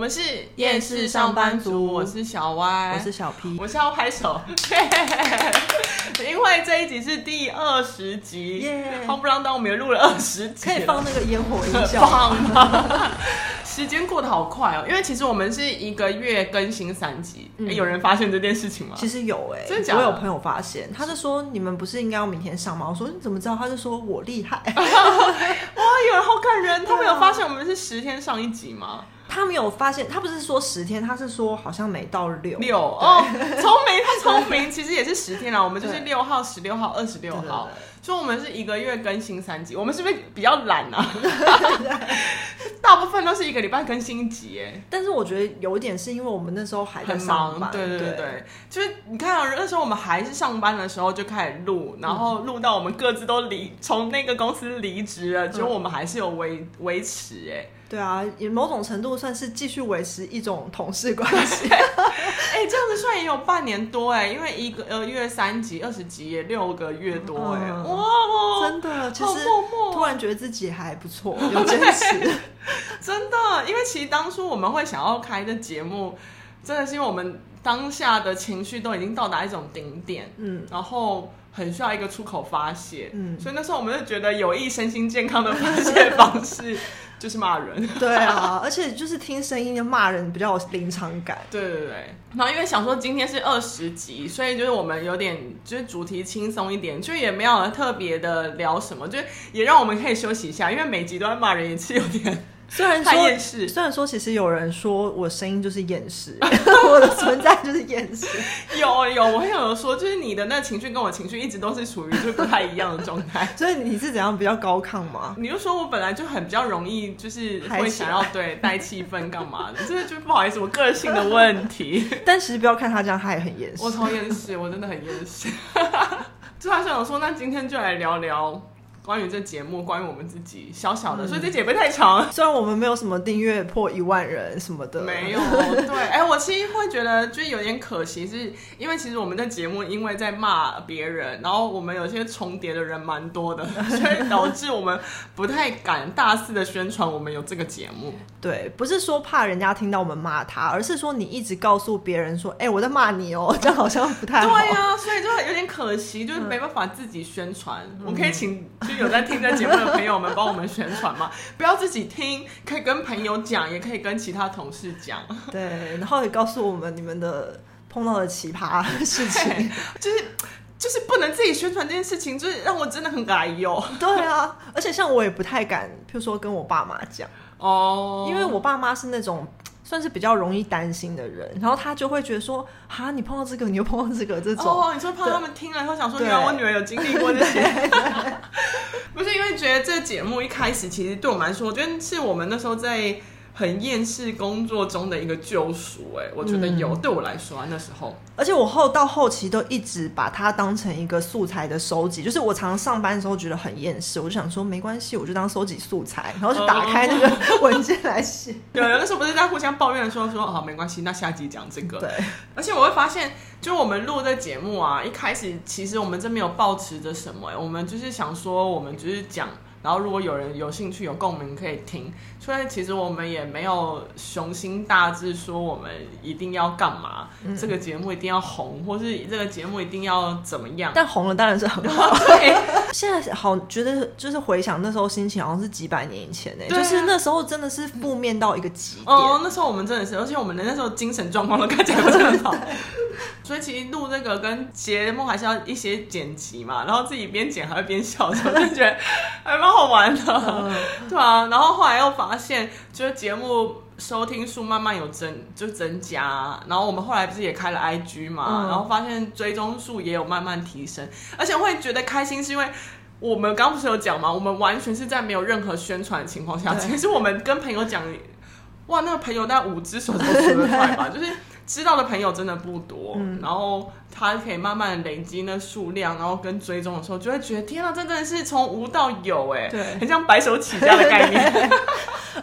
们是厌世上班族，我是小歪，我是小 P，我是要拍手，因为这一集是第二十集，夯不啷当我们也录了二十集，可以放那个烟火音效吗？时间过得好快哦，因为其实我们是一个月更新三集，嗯欸、有人发现这件事情吗？其实有哎、欸，真的假的？我有朋友发现，他就说你们不是应该要明天上吗？我说你怎么知道？他就说我厉害，哇，有人好感人，他们有发现我们是十天上一集吗？他没有发现，他不是说十天，他是说好像没到六六哦，聪明，他 聪明，其实也是十天啦。我们就是六号、十六号、二十六号，所以我们是一个月更新三集。我们是不是比较懒啊？大部分都是一个礼拜更新一集，哎，但是我觉得有一点是因为我们那时候还在上班，对对对对，就是你看啊，那时候我们还是上班的时候就开始录，然后录到我们各自都离从那个公司离职了，结果我们还是有维维持，哎。对啊，也某种程度算是继续维持一种同事关系。哎、欸，这样子算也有半年多哎，因为一个呃月三集二十集也六个月多哎，嗯、哇，真的，其实突然觉得自己还不错，有坚持。真的，因为其实当初我们会想要开的节目，真的是因为我们当下的情绪都已经到达一种顶点，嗯，然后很需要一个出口发泄，嗯，所以那时候我们就觉得有益身心健康的发泄方式。就是骂人，对啊，而且就是听声音就骂人比较有临场感。对对对，然后因为想说今天是二十集，所以就是我们有点就是主题轻松一点，就也没有特别的聊什么，就也让我们可以休息一下，因为每集都在骂人，也是有点。虽然说，虽然说，其实有人说我声音就是厌世，我的存在就是厌世。有有，我很有说，就是你的那情绪跟我情绪一直都是处于就不太一样的状态。所以你是怎样比较高亢吗？你就说我本来就很比较容易，就是会想要对带气氛干嘛的，这个就不好意思，我个性的问题。但其实不要看他这样，他也很厌世。我超厌世，我真的很厌世。就还想说，那今天就来聊聊。关于这节目，关于我们自己小小的，嗯、所以这节目太长。虽然我们没有什么订阅破一万人什么的，没有。对，哎、欸，我其实会觉得就是有点可惜，是因为其实我们的节目因为在骂别人，然后我们有些重叠的人蛮多的，所以导致我们不太敢大肆的宣传我们有这个节目。对，不是说怕人家听到我们骂他，而是说你一直告诉别人说，哎、欸，我在骂你哦，这样好像不太好。对呀、啊，所以就有点可惜，就是没办法自己宣传。嗯、我可以请。有在听这节目的朋友们帮我们宣传嘛？不要自己听，可以跟朋友讲，也可以跟其他同事讲。对，然后也告诉我们你们的碰到的奇葩事情，就是就是不能自己宣传这件事情，就是让我真的很哎呦。对啊，而且像我也不太敢，譬如说跟我爸妈讲哦，因为我爸妈是那种。算是比较容易担心的人，然后他就会觉得说，哈，你碰到这个，你又碰到这个，这种哦，你说怕他们听了，然后想说，原来我女儿有经历过这些，不是因为觉得这节目一开始其实对我们来说，我觉得是我们那时候在。很厌世工作中的一个救赎，哎，我觉得有、嗯、对我来说啊，那时候，而且我后到后期都一直把它当成一个素材的收集，就是我常常上班的时候觉得很厌世，我就想说没关系，我就当收集素材，然后就打开那个 文件来写。对，那时候不是在互相抱怨的时候说，好，没关系，那下集讲这个。对，而且我会发现，就我们录这节目啊，一开始其实我们真没有抱持着什么，我们就是想说，我们就是讲。然后，如果有人有兴趣、有共鸣，可以听。虽然，其实我们也没有雄心大志，说我们一定要干嘛，嗯、这个节目一定要红，或是这个节目一定要怎么样。但红了当然是很好。对，现在好觉得就是回想那时候心情，好像是几百年以前呢、欸。啊、就是那时候真的是负面到一个极点。哦，那时候我们真的是，而且我们的那时候精神状况都看起来不是很好。所以其实录这个跟节目还是要一些剪辑嘛，然后自己边剪还会边笑，就觉得还蛮好玩的，嗯、对啊。然后后来又发现，就是节目收听数慢慢有增，就增加。然后我们后来不是也开了 IG 嘛，嗯、然后发现追踪数也有慢慢提升，而且会觉得开心，是因为我们刚不是有讲嘛，我们完全是在没有任何宣传的情况下，其实我们跟朋友讲，哇，那个朋友大概五只手都数得出来吧，就是。知道的朋友真的不多，嗯、然后他可以慢慢累积那数量，然后跟追踪的时候，就会觉得天啊，真的是从无到有哎，对，很像白手起家的概念。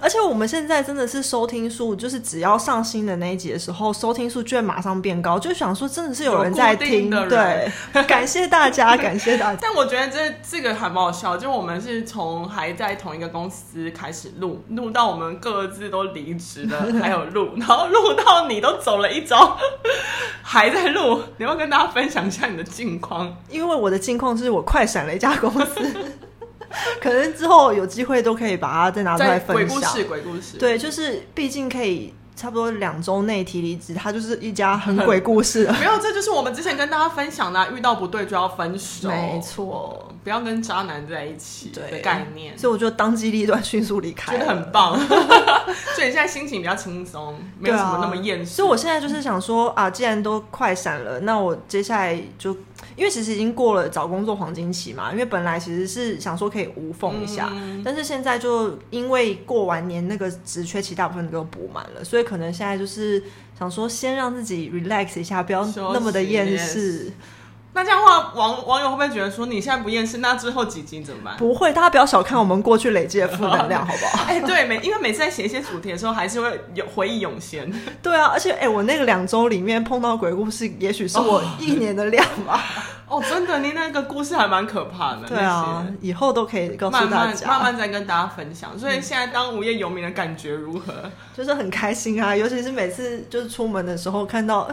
而且我们现在真的是收听数，就是只要上新的那一集的时候，收听数就会马上变高，就想说真的是有人在听 的。对，感谢大家，感谢大家。但我觉得这这个还蛮好笑，就我们是从还在同一个公司开始录，录到我们各自都离职了，还有录，然后录到你都走了一遭，还在录。你要不要跟大家分享一下你的近况？因为我的近况是我快闪了一家公司。可能之后有机会都可以把它再拿出来分享。鬼故事，鬼故事。对，就是毕竟可以差不多两周内提离职，他就是一家很鬼故事。没有，这就是我们之前跟大家分享的、啊，遇到不对就要分手。没错，不要跟渣男在一起的概念。所以我就当机立断，迅速离开，觉得很棒。所以你现在心情比较轻松，没有什么那么厌世。所以我现在就是想说啊，既然都快闪了，那我接下来就。因为其实已经过了找工作黄金期嘛，因为本来其实是想说可以无缝一下，嗯，但是现在就因为过完年那个职缺期大部分都补满了，所以可能现在就是想说先让自己 relax 一下，不要那么的厌世。那这样的话，网网友会不会觉得说你现在不厌世，那之后几集怎么办？不会，大家不要小看我们过去累积的负能量，好不好？哎、欸，对，每因为每次在写一些主题的时候，还是会有回忆涌现。对啊，而且哎、欸，我那个两周里面碰到鬼故事，也许是我一年的量吧。哦，真的，你那个故事还蛮可怕的。对啊，以后都可以告诉大家，慢慢慢慢再跟大家分享。所以现在当无业游民的感觉如何？就是很开心啊，尤其是每次就是出门的时候看到。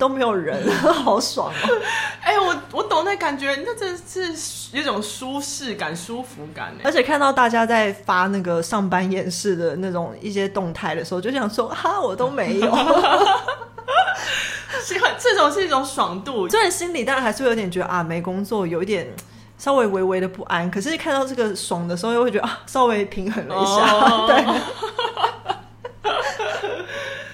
都没有人，好爽哦！哎、欸，我我懂那感觉，那真是一种舒适感、舒服感。而且看到大家在发那个上班演示的那种一些动态的时候，就想说哈，我都没有。这种是一种爽度，虽然心里当然还是会有点觉得啊，没工作有一点稍微微微的不安，可是看到这个爽的时候，又会觉得啊，稍微平衡了一下。Oh. 对。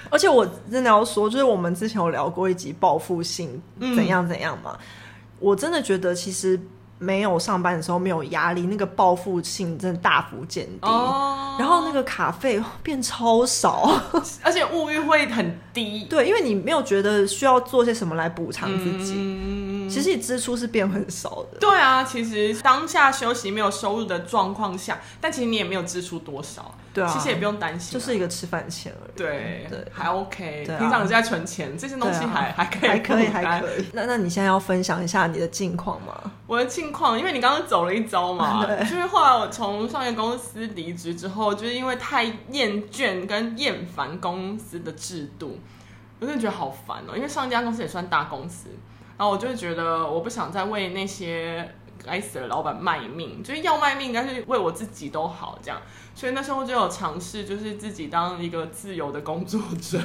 而且我真的要说，就是我们之前有聊过一集报复性怎样怎样嘛，嗯、我真的觉得其实没有上班的时候没有压力，那个报复性真的大幅减低，哦，然后那个卡费变超少，而且物欲会很低，对，因为你没有觉得需要做些什么来补偿自己。嗯其实你支出是变很少的。对啊，其实当下休息没有收入的状况下，但其实你也没有支出多少。对啊，其实也不用担心，就是一个吃饭钱而已。对对，还 OK。平常是在存钱，这些东西还、啊、还可以，还可以，还可以。那那你现在要分享一下你的近况吗？我的近况，因为你刚刚走了一遭嘛，对，就是后来我从上一个公司离职之后，就是因为太厌倦跟厌烦公司的制度，我真的觉得好烦哦。因为上一家公司也算大公司。然后我就觉得我不想再为那些该死的老板卖命，就是要卖命，应该是为我自己都好这样。所以那时候就有尝试，就是自己当一个自由的工作者，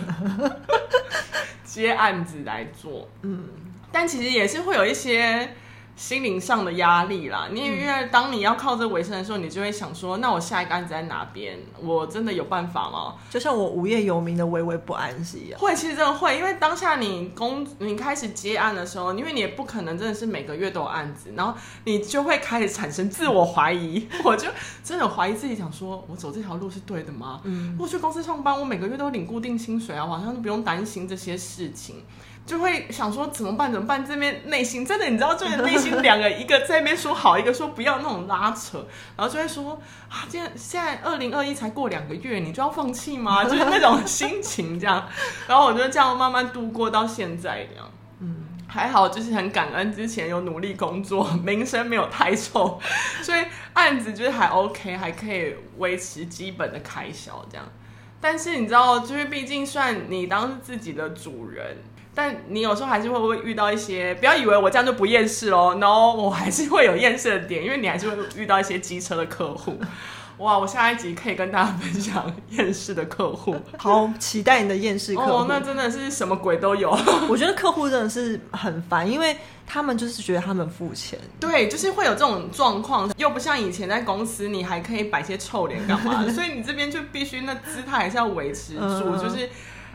接案子来做。嗯，但其实也是会有一些。心灵上的压力啦，你因为当你要靠这为生的时候，你就会想说，那我下一个案子在哪边？我真的有办法吗？就像我无业游民的微微不安是一样。会，其实真的会，因为当下你工你开始接案的时候，因为你也不可能真的是每个月都有案子，然后你就会开始产生自我怀疑。我就真的怀疑自己，想说我走这条路是对的吗？嗯，我去公司上班，我每个月都领固定薪水啊，好像都不用担心这些事情。就会想说怎么办？怎么办？这边内心真的，你知道，就是内心两个，一个在那边说好，一个说不要那种拉扯，然后就会说啊，现在现在二零二一才过两个月，你就要放弃吗？就是那种心情这样。然后我就这样慢慢度过到现在这样。嗯，还好，就是很感恩之前有努力工作，名声没有太臭，所以案子就是还 OK，还可以维持基本的开销这样。但是你知道，就是毕竟算你当自己的主人。但你有时候还是会不会遇到一些，不要以为我这样就不厌世哦，no，我还是会有厌世的点，因为你还是会遇到一些机车的客户。哇，我下一集可以跟大家分享厌世的客户，好期待你的厌世客户。哦，那真的是什么鬼都有。我觉得客户真的是很烦，因为他们就是觉得他们付钱，对，就是会有这种状况，又不像以前在公司，你还可以摆些臭脸干嘛，所以你这边就必须那姿态还是要维持住，嗯，就是。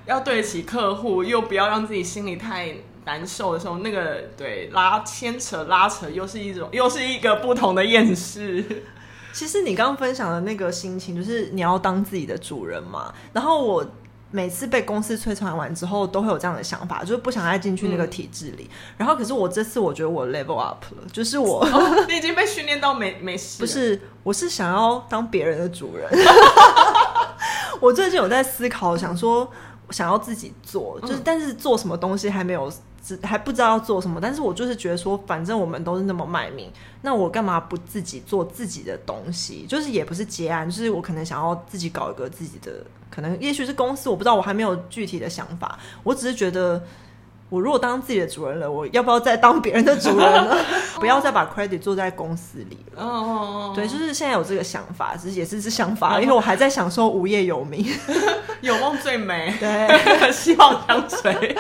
要对得起客户，又不要让自己心里太难受的时候，那个对拉牵扯拉扯，又是一种又是一个不同的厌世。其实你刚刚分享的那个心情，就是你要当自己的主人嘛。然后我每次被公司摧残完之后，都会有这样的想法，就是不想再进去那个体制里。嗯。然后可是我这次我觉得我 level up 了，就是我、哦、你已经被训练到没 没事。不是，我是想要当别人的主人。我最近有在思考，想说想要自己做，就是但是做什么东西还没有，还不知道要做什么。但是我就是觉得说，反正我们都是那么卖命，那我干嘛不自己做自己的东西？就是也不是结案，就是我可能想要自己搞一个自己的，可能也许是公司，我不知道，我还没有具体的想法。我只是觉得。我如果当自己的主人了，我要不要再当别人的主人呢？不要再把 credit 做在公司里了。哦，对，就是现在有这个想法，只是也是是想法，因为我还在享受无业游民，有梦最美。对，希望相随。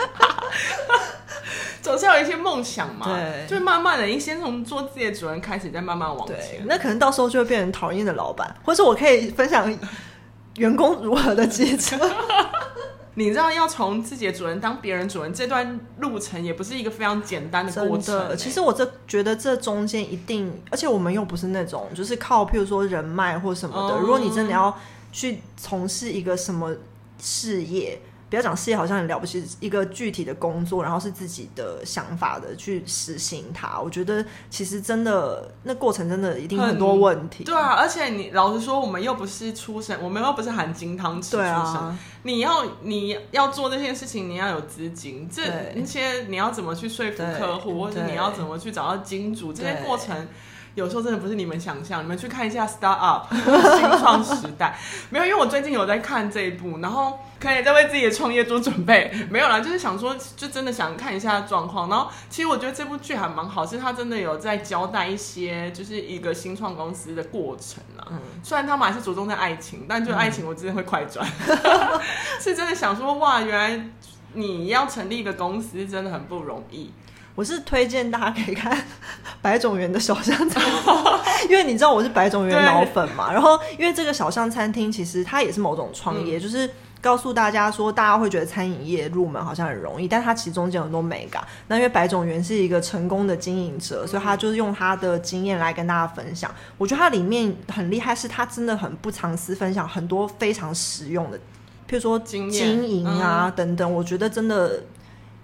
总是有一些梦想嘛，对，就慢慢的，你先从做自己的主人开始，再慢慢往前。那可能到时候就会变成讨厌的老板，或者我可以分享员工如何的机车。你知道要从自己的主人当别人主人这段路程也不是一个非常简单的过程欸。其实我这觉得这中间一定，而且我们又不是那种就是靠譬如说人脉或什么的。如果你真的要去从事一个什么事业。不要讲事业好像很了不起，一个具体的工作，然后是自己的想法的去实行它。我觉得其实真的那过程真的一定很多问题。对啊，而且你老实说，我们又不是出身，我们又不是含金汤匙出身。对啊，你要你要做这件事情，你要有资金，这那些你要怎么去说服客户，或者你要怎么去找到金主，这些过程。有时候真的不是你们想象，你们去看一下《Start Up 》新创时代，没有，因为我最近有在看这一部，然后可以在为自己的创业做准备，没有啦，就是想说，就真的想看一下状况。然后其实我觉得这部剧还蛮好，是他真的有在交代一些，就是一个新创公司的过程啊。嗯，虽然他们还是着重在爱情，但就爱情我真的会快转，嗯、是真的想说，哇，原来你要成立一个公司真的很不容易。我是推荐大家可以看 白种园的小巷餐厅，因为你知道我是白种园脑粉嘛。然后，因为这个小巷餐厅其实它也是某种创业，嗯、就是告诉大家说，大家会觉得餐饮业入门好像很容易，但它其中间有很多美感。那因为白种园是一个成功的经营者，所以他就是用他的经验来跟大家分享。我觉得它里面很厉害，是他真的很不藏私，分享很多非常实用的，譬如说经营啊等等。我觉得真的。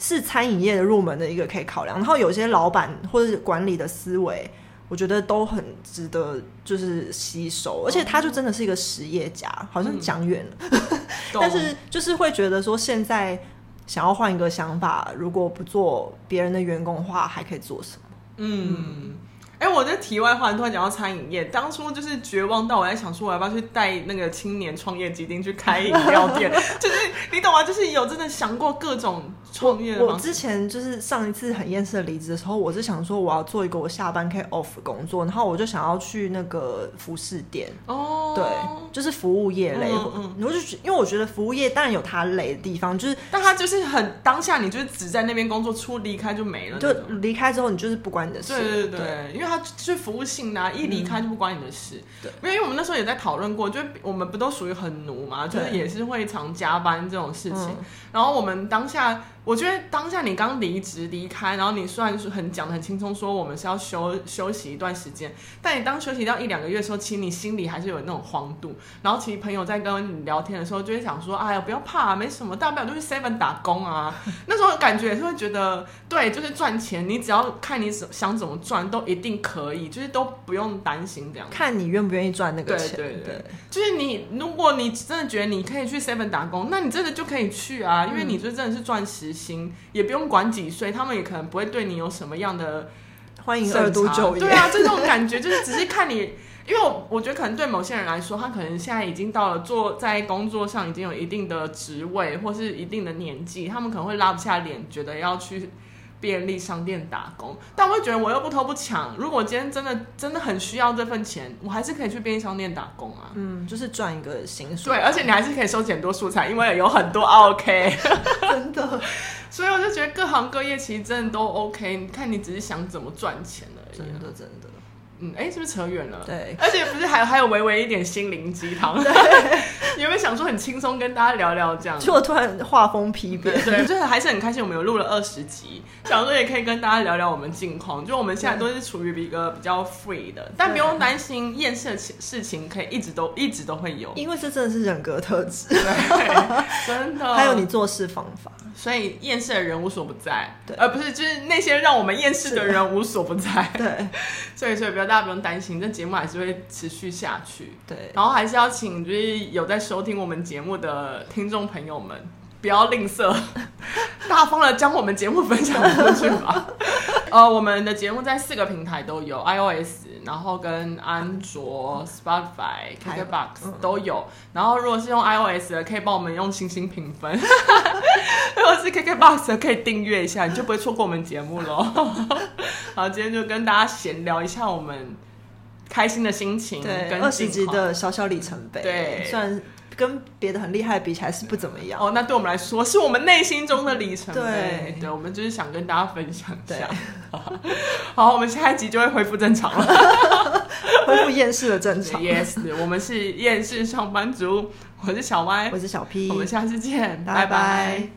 是餐饮业的入门的一个可以考量，然后有些老板或者是管理的思维，我觉得都很值得就是吸收，而且他就真的是一个实业家，好像讲远了，嗯、但是就是会觉得说现在想要换一个想法，如果不做别人的员工的话，还可以做什么？嗯。嗯哎，我这题外话突然讲到餐饮业，当初就是绝望到我在想说，我要不要去带那个青年创业基金去开饮料店？就是你懂吗？就是有真的想过各种创业的。我之前就是上一次很厌世的离职的时候，我是想说我要做一个我下班可以 off 工作，然后我就想要去那个服饰店哦，对，就是服务业类。嗯，嗯，我就因为我觉得服务业当然有它累的地方，就是但它就是很当下，你就是只在那边工作，出离开就没了。就离开之后，你就是不关你的事。对对对，对，因为。他就是服务性的、啊，一离开就不关你的事。嗯、对，因为我们那时候也在讨论过，就我们不都属于很奴嘛，就是也是会常加班这种事情。嗯、然后我们当下。我觉得当下你刚离职离开，然后你虽然是很讲的很轻松，说我们是要休休息一段时间，但你当休息到一两个月的时候，其实你心里还是有那种慌度。然后其实朋友在跟你聊天的时候，就会想说：“哎呀，不要怕啊，没什么，大不了就去 Seven 打工啊。”那时候感觉也是会觉得，对，就是赚钱，你只要看你想怎么赚，都一定可以，就是都不用担心这样。看你愿不愿意赚那个钱。对对对，对就是你，如果你真的觉得你可以去 Seven 打工，那你真的就可以去啊，因为你就真的是赚时。心也不用管几岁，他们也可能不会对你有什么样的欢迎二度就业。对啊，这种感觉就是只是看你，因为我我觉得可能对某些人来说，他可能现在已经到了做在工作上已经有一定的职位或是一定的年纪，他们可能会拉不下脸，觉得要去便利商店打工。但我会觉得我又不偷不抢，如果今天真的真的很需要这份钱，我还是可以去便利商店打工啊。嗯，就是赚一个薪水。对，而且你还是可以收很多素材，因为有很多 OK。真的。所以我就觉得各行各业其实真的都 OK，你看你只是想怎么赚钱而已。真的真的，嗯，哎，是不是扯远了？对，而且不是还有还有微微一点心灵鸡汤？对，有没有想说很轻松跟大家聊聊这样？就我突然画风丕变，对，就是还是很开心，我们有录了二十集，想说也可以跟大家聊聊我们近况。就我们现在都是处于一个比较 free 的，但不用担心厌世的事情，可以一直都一直都会有，因为这真的是人格特质，对，真的，还有你做事方法。所以厌世的人无所不在，对，而不是就是那些让我们厌世的人无所不在，对，所以所以不要大家不用担心，这节目还是会持续下去。对，然后还是要请就是有在收听我们节目的听众朋友们，不要吝啬，大方的将我们节目分享出去吧。呃，我们的节目在四个平台都有，iOS，然后跟安卓、Spotify、KKBox 都有。然后如果是用 iOS 的，可以帮我们用星星评分；如果是 KKBox 的，可以订阅一下，你就不会错过我们节目喽。好，今天就跟大家闲聊一下我们开心的心情，二十集的小小里程碑，对，算。跟别的很厉害比起来是不怎么样哦，那对我们来说是我们内心中的里程碑。对，对，我们就是想跟大家分享一下。好，我们下一集就会恢复正常了，恢复厌世的正常。Yes，我们是厌世上班族，我是小歪，我是小 P，我们下次见。拜拜。